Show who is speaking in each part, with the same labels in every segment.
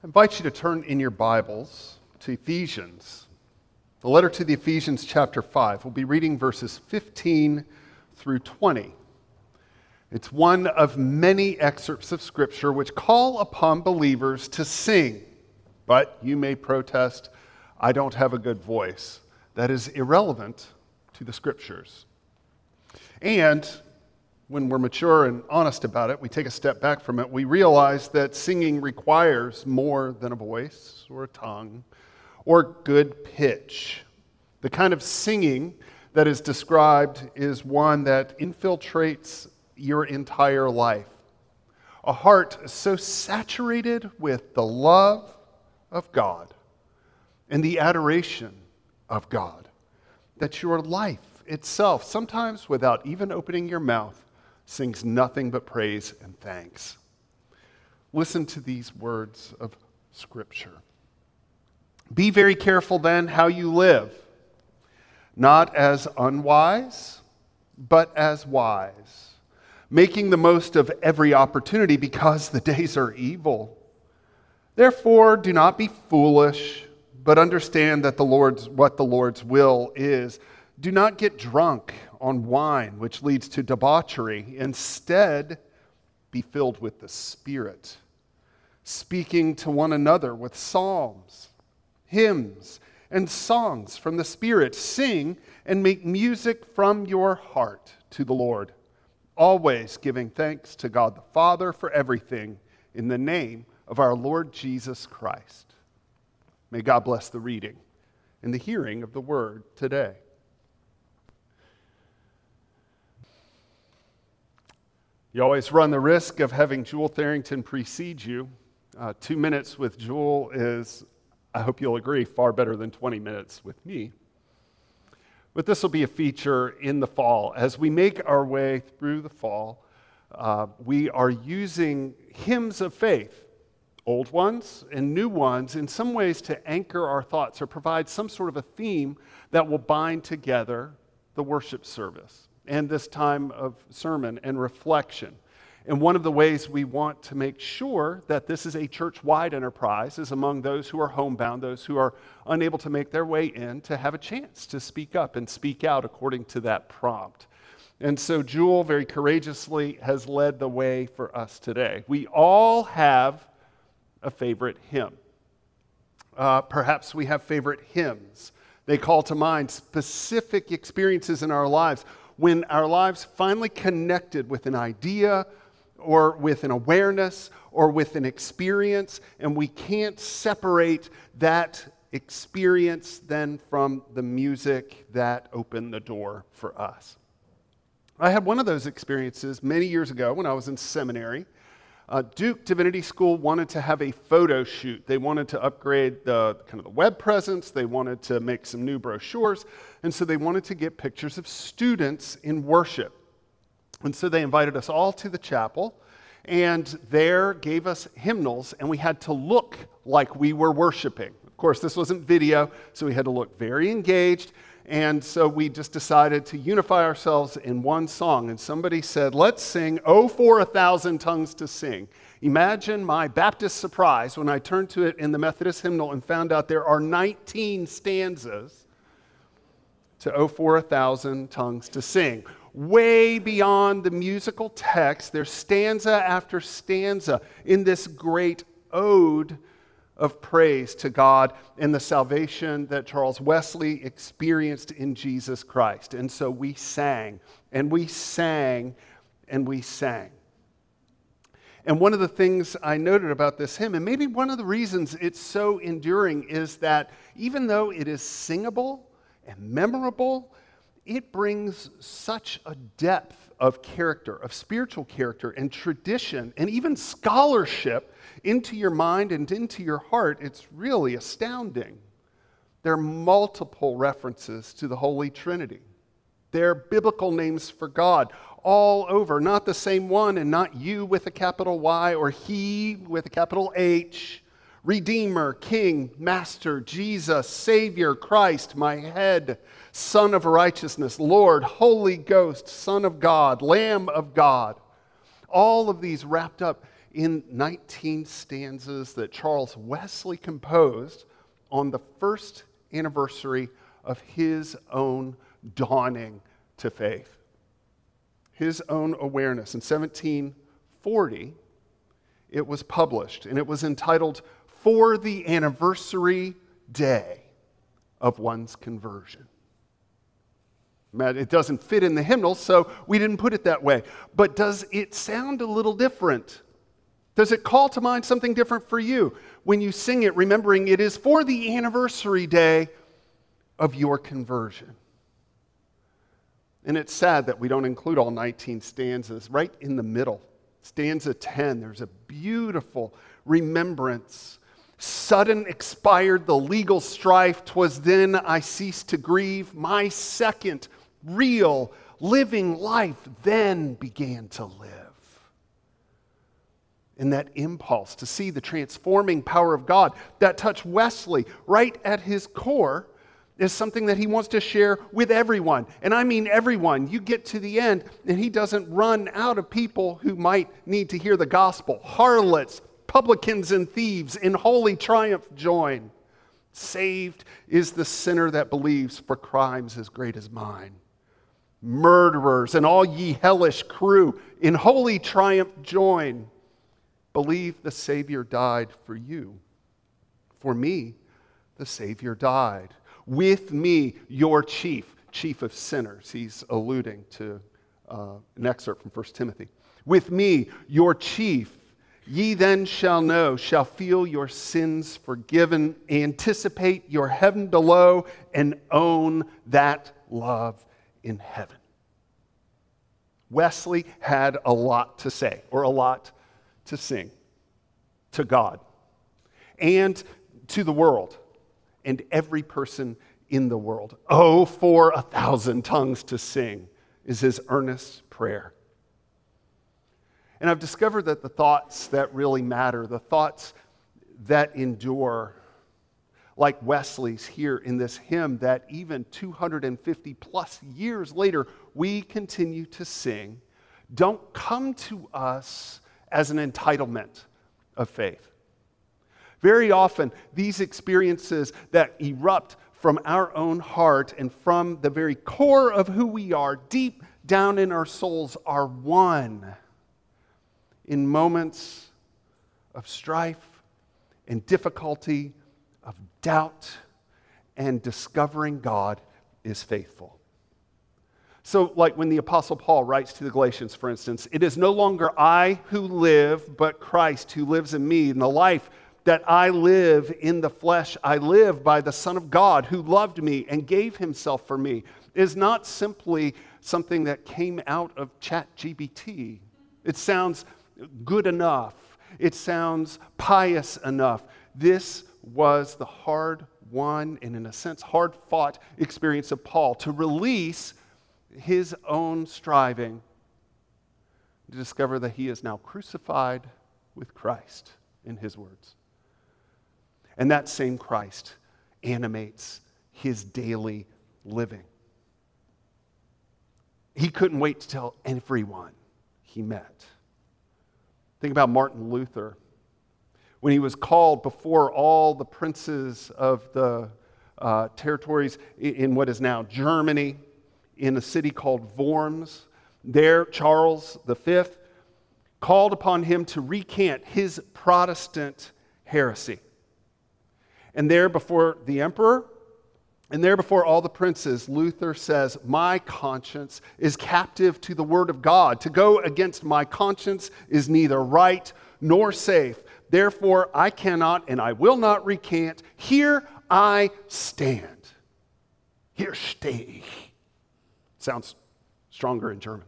Speaker 1: I invite you to turn in your Bibles to Ephesians, the letter to the Ephesians, chapter 5. We'll be reading verses 15 through 20. It's one of many excerpts of Scripture which call upon believers to sing. But you may protest, I don't have a good voice. That is irrelevant to the Scriptures. And when we're mature and honest about it, we take a step back from it, we realize that singing requires more than a voice or a tongue or good pitch. The kind of singing that is described is one that infiltrates your entire life. A heart so saturated with the love of God and the adoration of God that your life itself, sometimes without even opening your mouth, sings nothing but praise and thanks. Listen to these words of Scripture. Be very careful then how you live, not as unwise, but as wise, making the most of every opportunity because the days are evil. Therefore, do not be foolish, but understand that the Lord's what the Lord's will is. Do not get drunk on wine, which leads to debauchery. Instead, be filled with the Spirit, speaking to one another with psalms, hymns, and songs from the Spirit. Sing and make music from your heart to the Lord, always giving thanks to God the Father for everything in the name of our Lord Jesus Christ. May God bless the reading and the hearing of the word today. You always run the risk of having Jewel Tharrington precede you. Uh, two minutes with Jewel is, I hope you'll agree, far better than 20 minutes with me. But this will be a feature in the fall. As we make our way through the fall, uh, we are using hymns of faith, old ones and new ones, in some ways to anchor our thoughts or provide some sort of a theme that will bind together the worship service and this time of sermon and reflection. And one of the ways we want to make sure that this is a church wide enterprise is among those who are homebound, those who are unable to make their way in, to have a chance to speak up and speak out according to that prompt. And so Jewel very courageously has led the way for us today. We all have a favorite hymn. Uh, perhaps we have favorite hymns. They call to mind specific experiences in our lives when our lives finally connected with an idea or with an awareness or with an experience, and we can't separate that experience then from the music that opened the door for us. I had one of those experiences many years ago when I was in seminary. Uh, Duke Divinity School wanted to have a photo shoot. They wanted to upgrade the kind of the web presence. They wanted to make some new brochures, and so they wanted to get pictures of students in worship. And so they invited us all to the chapel, and there gave us hymnals, and we had to look like we were worshiping. Of course, this wasn't video, so we had to look very engaged. And so we just decided to unify ourselves in one song. And somebody said, Let's sing Oh for a Thousand Tongues to Sing. Imagine my Baptist surprise when I turned to it in the Methodist hymnal and found out there are 19 stanzas to Oh for a Thousand Tongues to Sing. Way beyond the musical text, there's stanza after stanza in this great ode of praise to God and the salvation that Charles Wesley experienced in Jesus Christ. And so we sang and we sang and we sang. And one of the things I noted about this hymn, and maybe one of the reasons it's so enduring, is that even though it is singable and memorable, it brings such a depth of character, of spiritual character and tradition, and even scholarship into your mind and into your heart, it's really astounding. There are multiple references to the Holy Trinity. There are biblical names for God all over, not the same one, and not you with a capital Y or He with a capital H. Redeemer, King, Master, Jesus, Savior, Christ, my head, Son of righteousness, Lord, Holy Ghost, Son of God, Lamb of God. All of these wrapped up in 19 stanzas that Charles Wesley composed on the first anniversary of his own dawning to faith. His own awareness. In 1740, it was published, and it was entitled For the Anniversary Day of One's Conversion. It doesn't fit in the hymnal, so we didn't put it that way. But does it sound a little different? Does it call to mind something different for you when you sing it, remembering it is for the anniversary day of your conversion? And it's sad that we don't include all 19 stanzas. Right in the middle, stanza 10, there's a beautiful remembrance. Sudden expired the legal strife, 'twas then I ceased to grieve. My second real living life then began to live. And that impulse to see the transforming power of God that touched Wesley right at his core is something that he wants to share with everyone. And I mean everyone. You get to the end, and he doesn't run out of people who might need to hear the gospel. Harlots, publicans, and thieves in holy triumph join. Saved is the sinner that believes for crimes as great as mine murderers, and all ye hellish crew, in holy triumph join. Believe the Savior died for you. For me, the Savior died. With me, your chief, chief of sinners. He's alluding to uh, an excerpt from 1 Timothy. With me, your chief, ye then shall know, shall feel your sins forgiven, anticipate your heaven below, and own that love in heaven. Wesley had a lot to say, or a lot to sing to God and to the world and every person in the world. Oh, for a thousand tongues to sing is his earnest prayer. And I've discovered that the thoughts that really matter, the thoughts that endure, like Wesley's here in this hymn that even 250 plus years later we continue to sing, don't come to us as an entitlement of faith. Very often, these experiences that erupt from our own heart and from the very core of who we are, deep down in our souls, are one in moments of strife and difficulty of doubt and discovering God is faithful. So, like when the Apostle Paul writes to the Galatians, for instance, it is no longer I who live, but Christ who lives in me. And the life that I live in the flesh, I live by the Son of God who loved me and gave himself for me, is not simply something that came out of ChatGPT. It sounds good enough, it sounds pious enough. This was the hard won and, in a sense, hard fought experience of Paul to release his own striving to discover that he is now crucified with Christ, in his words. And that same Christ animates his daily living. He couldn't wait to tell everyone he met. Think about Martin Luther when he was called before all the princes of the uh, territories in what is now Germany, in a city called Worms. There, Charles V called upon him to recant his Protestant heresy. And there, before the emperor, and there before all the princes, Luther says, My conscience is captive to the word of God. To go against my conscience is neither right nor safe. Therefore, I cannot and I will not recant. Here I stand. Here ich. Sounds stronger in German.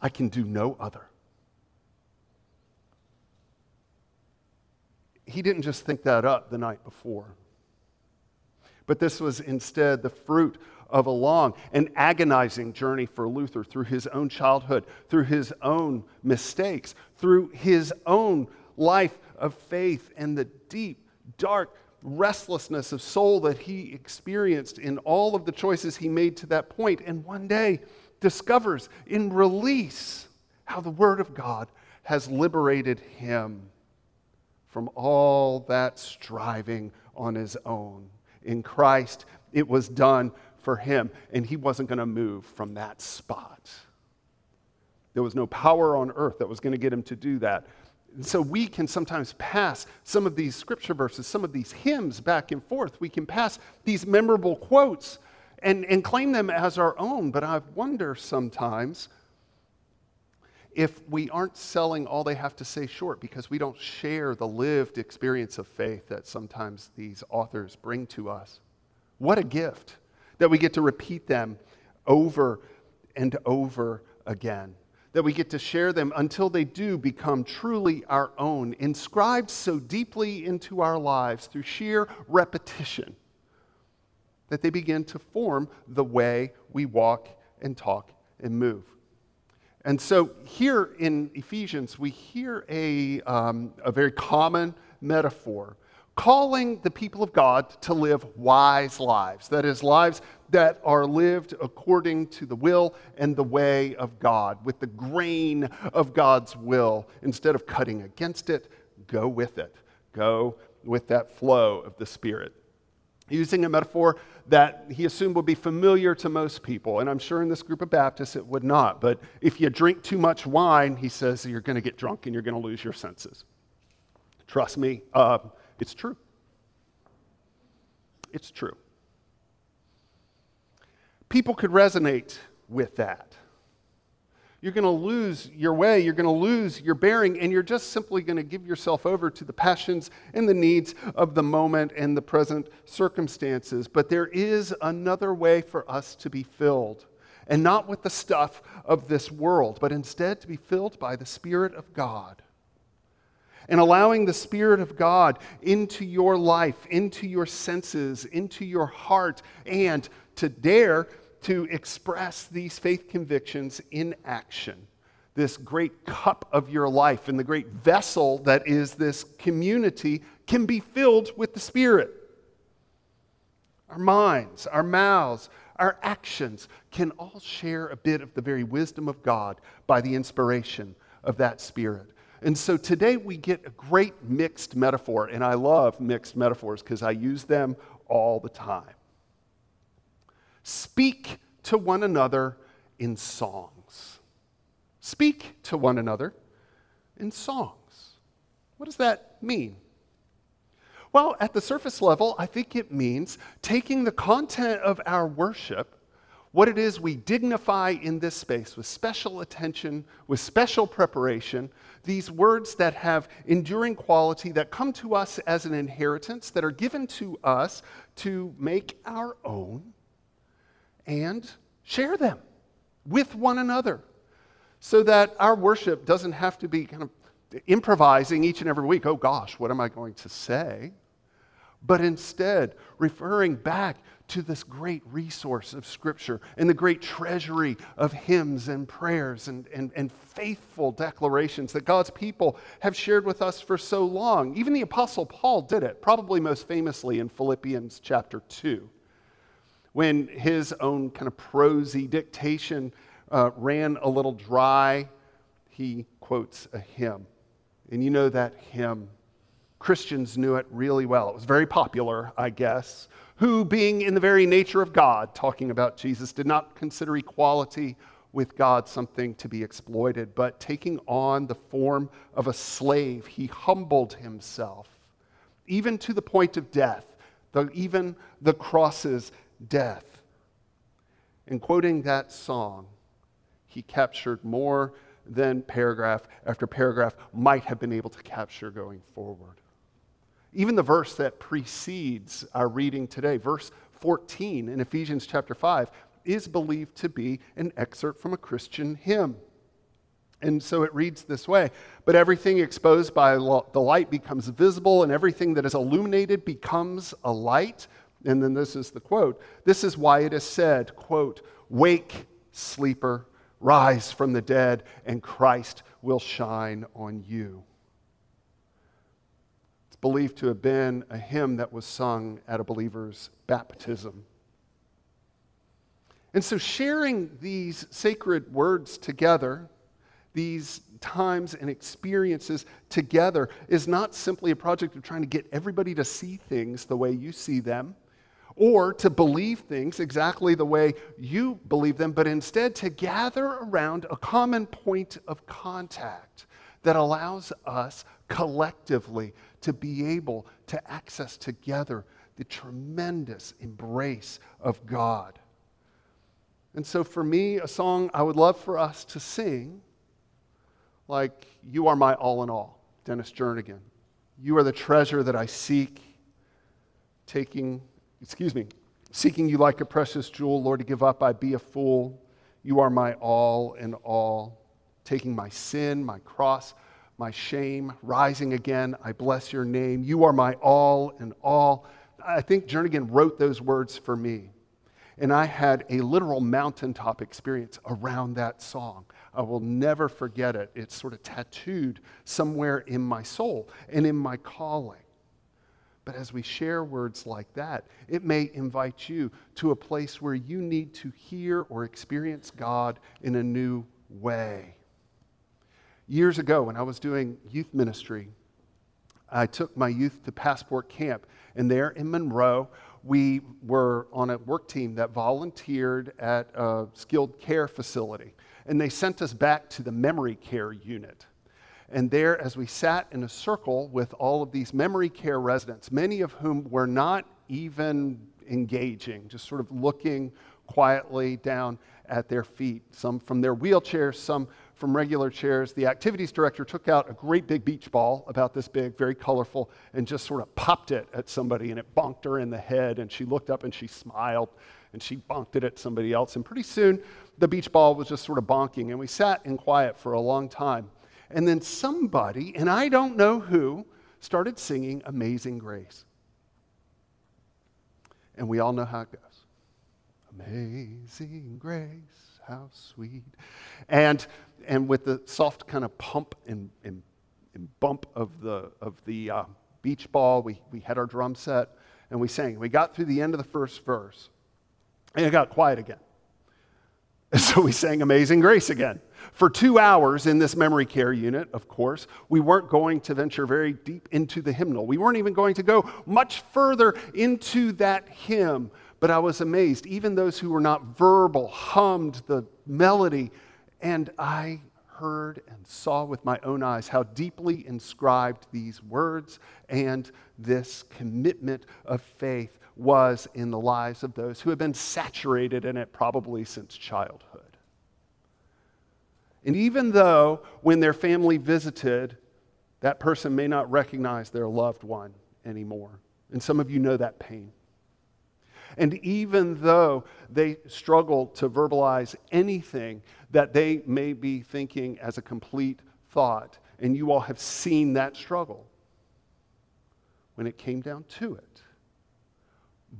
Speaker 1: I can do no other. He didn't just think that up the night before, but this was instead the fruit of a long and agonizing journey for Luther through his own childhood, through his own mistakes, through his own life of faith, and the deep, dark restlessness of soul that he experienced in all of the choices he made to that point, and one day discovers in release how the Word of God has liberated him from all that striving on his own. In Christ, it was done for him, and he wasn't going to move from that spot. There was no power on earth that was going to get him to do that. And so we can sometimes pass some of these scripture verses, some of these hymns back and forth. We can pass these memorable quotes and, and claim them as our own. But I wonder sometimes if we aren't selling all they have to say short because we don't share the lived experience of faith that sometimes these authors bring to us. What a gift that we get to repeat them over and over again that we get to share them until they do become truly our own, inscribed so deeply into our lives through sheer repetition that they begin to form the way we walk and talk and move. And so here in Ephesians, we hear a, um, a very common metaphor calling the people of God to live wise lives. That is, lives that are lived according to the will and the way of God, with the grain of God's will. Instead of cutting against it, go with it. Go with that flow of the Spirit. Using a metaphor that he assumed would be familiar to most people, and I'm sure in this group of Baptists it would not. But if you drink too much wine, he says you're going to get drunk and you're going to lose your senses. Trust me, uh, it's true. It's true people could resonate with that. You're going to lose your way, you're going to lose your bearing, and you're just simply going to give yourself over to the passions and the needs of the moment and the present circumstances. But there is another way for us to be filled, and not with the stuff of this world, but instead to be filled by the Spirit of God and allowing the Spirit of God into your life, into your senses, into your heart, and to dare to express these faith convictions in action. This great cup of your life and the great vessel that is this community can be filled with the Spirit. Our minds, our mouths, our actions can all share a bit of the very wisdom of God by the inspiration of that Spirit. And so today we get a great mixed metaphor, and I love mixed metaphors because I use them all the time. Speak to one another in songs. Speak to one another in songs. What does that mean? Well, at the surface level, I think it means taking the content of our worship, what it is we dignify in this space with special attention, with special preparation, these words that have enduring quality, that come to us as an inheritance, that are given to us to make our own and share them with one another so that our worship doesn't have to be kind of improvising each and every week. Oh gosh, what am I going to say? But instead, referring back to this great resource of Scripture and the great treasury of hymns and prayers and, and, and faithful declarations that God's people have shared with us for so long. Even the Apostle Paul did it, probably most famously in Philippians chapter 2 when his own kind of prosy dictation uh, ran a little dry, he quotes a hymn. And you know that hymn. Christians knew it really well. It was very popular, I guess. Who, being in the very nature of God, talking about Jesus, did not consider equality with God something to be exploited, but taking on the form of a slave, he humbled himself, even to the point of death, the, even the crosses death. In quoting that song, he captured more than paragraph after paragraph might have been able to capture going forward. Even the verse that precedes our reading today, verse 14 in Ephesians chapter 5, is believed to be an excerpt from a Christian hymn. And so it reads this way But everything exposed by the light becomes visible, and everything that is illuminated becomes a light. And then this is the quote. This is why it is said, quote, Wake, sleeper, rise from the dead, and Christ will shine on you. It's believed to have been a hymn that was sung at a believer's baptism. And so, sharing these sacred words together these times and experiences together is not simply a project of trying to get everybody to see things the way you see them or to believe things exactly the way you believe them, but instead to gather around a common point of contact that allows us collectively to be able to access together the tremendous embrace of God. And so, for me, a song I would love for us to sing, like You Are My All in All, Dennis Jernigan. You are the treasure that I seek, taking, excuse me, seeking you like a precious jewel, Lord, to give up, I'd be a fool. You are my all in all, taking my sin, my cross, my shame, rising again. I bless your name. You are my all in all. I think Jernigan wrote those words for me. And I had a literal mountaintop experience around that song. I will never forget it. It's sort of tattooed somewhere in my soul and in my calling. But as we share words like that, it may invite you to a place where you need to hear or experience God in a new way. Years ago, when I was doing youth ministry, I took my youth to Passport Camp, and there in Monroe, we were on a work team that volunteered at a skilled care facility. And they sent us back to the memory care unit. And there, as we sat in a circle with all of these memory care residents, many of whom were not even engaging, just sort of looking quietly down at their feet, some from their wheelchairs, some from regular chairs. The activities director took out a great big beach ball, about this big, very colorful, and just sort of popped it at somebody, and it bonked her in the head. And she looked up and she smiled, and she bonked it at somebody else. And pretty soon, the beach ball was just sort of bonking, and we sat in quiet for a long time. And then somebody, and I don't know who, started singing Amazing Grace. And we all know how it goes. Amazing grace, how sweet. And and with the soft kind of pump and, and, and bump of the, of the uh, beach ball, we, we had our drum set and we sang. We got through the end of the first verse and it got quiet again. And so we sang Amazing Grace again. For two hours in this memory care unit, of course, we weren't going to venture very deep into the hymnal. We weren't even going to go much further into that hymn. But I was amazed. Even those who were not verbal hummed the melody and I heard and saw with my own eyes how deeply inscribed these words and this commitment of faith was in the lives of those who had been saturated in it probably since childhood. And even though when their family visited, that person may not recognize their loved one anymore. And some of you know that pain. And even though they struggle to verbalize anything that they may be thinking as a complete thought, and you all have seen that struggle, when it came down to it,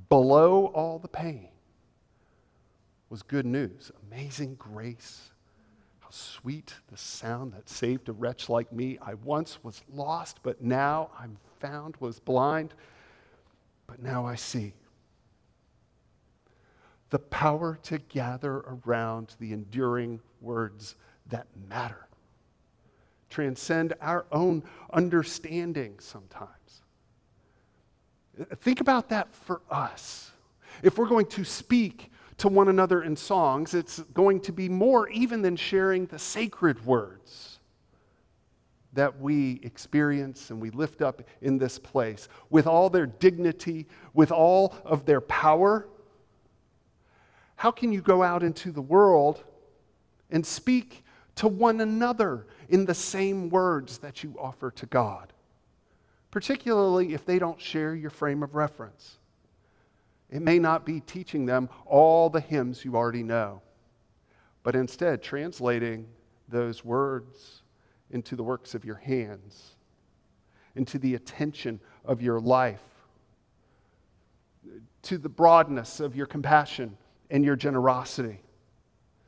Speaker 1: below all the pain was good news amazing grace. Sweet the sound that saved a wretch like me. I once was lost, but now I'm found, was blind, but now I see the power to gather around the enduring words that matter, transcend our own understanding sometimes. Think about that for us. If we're going to speak to one another in songs, it's going to be more even than sharing the sacred words that we experience and we lift up in this place with all their dignity, with all of their power how can you go out into the world and speak to one another in the same words that you offer to God? Particularly if they don't share your frame of reference. It may not be teaching them all the hymns you already know, but instead translating those words into the works of your hands, into the attention of your life, to the broadness of your compassion and your generosity.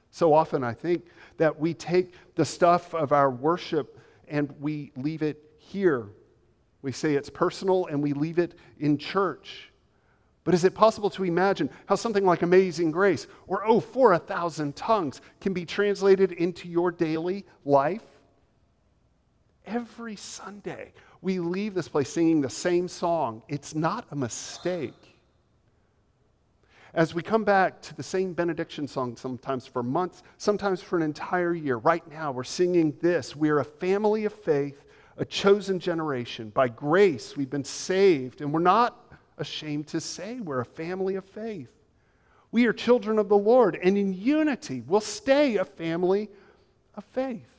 Speaker 1: So often, I think that we take the stuff of our worship and we leave it here. We say it's personal and we leave it in church. But is it possible to imagine how something like Amazing Grace or Oh, for a Thousand Tongues can be translated into your daily life? Every Sunday, we leave this place singing the same song. It's not a mistake. As we come back to the same benediction song, sometimes for months, sometimes for an entire year, right now we're singing this. We're a family of faith, a chosen generation. By grace, we've been saved, and we're not ashamed to say we're a family of faith. We are children of the Lord, and in unity, we'll stay a family of faith.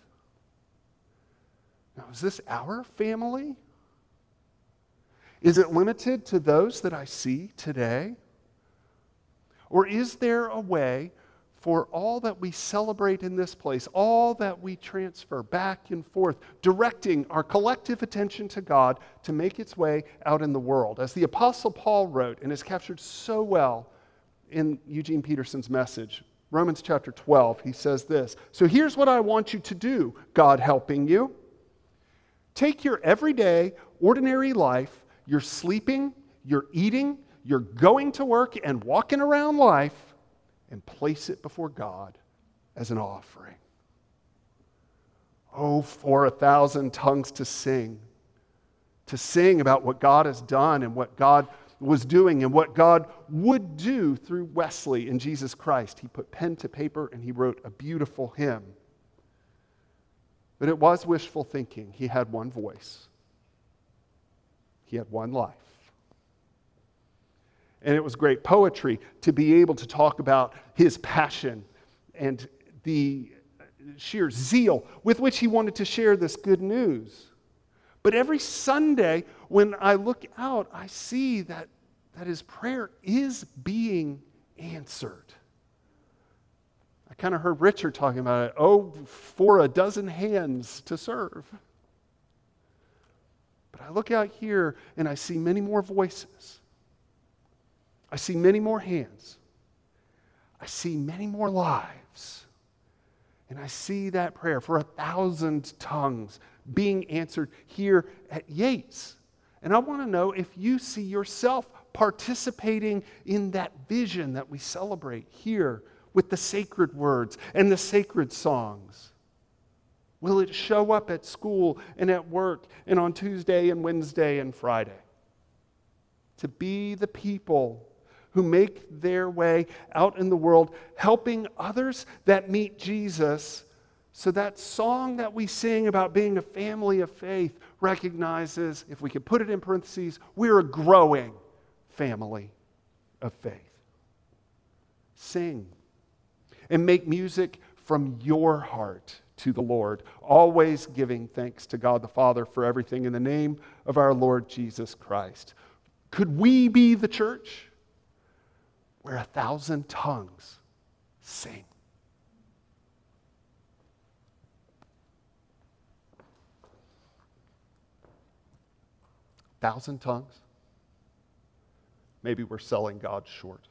Speaker 1: Now, is this our family? Is it limited to those that I see today? Or is there a way for all that we celebrate in this place, all that we transfer back and forth, directing our collective attention to God to make its way out in the world? As the Apostle Paul wrote and is captured so well in Eugene Peterson's message, Romans chapter 12, he says this So here's what I want you to do, God helping you. Take your everyday, ordinary life, your sleeping, your eating, you're going to work and walking around life and place it before God as an offering. Oh, for a thousand tongues to sing, to sing about what God has done and what God was doing and what God would do through Wesley and Jesus Christ. He put pen to paper and he wrote a beautiful hymn. But it was wishful thinking. He had one voice, he had one life. And it was great poetry to be able to talk about his passion and the sheer zeal with which he wanted to share this good news. But every Sunday, when I look out, I see that, that his prayer is being answered. I kind of heard Richard talking about it. Oh, for a dozen hands to serve. But I look out here and I see many more voices. I see many more hands. I see many more lives. And I see that prayer for a thousand tongues being answered here at Yates. And I want to know if you see yourself participating in that vision that we celebrate here with the sacred words and the sacred songs. Will it show up at school and at work and on Tuesday and Wednesday and Friday? To be the people who make their way out in the world, helping others that meet Jesus. So, that song that we sing about being a family of faith recognizes, if we could put it in parentheses, we're a growing family of faith. Sing and make music from your heart to the Lord, always giving thanks to God the Father for everything in the name of our Lord Jesus Christ. Could we be the church? Where a thousand tongues sing. Thousand tongues? Maybe we're selling God short.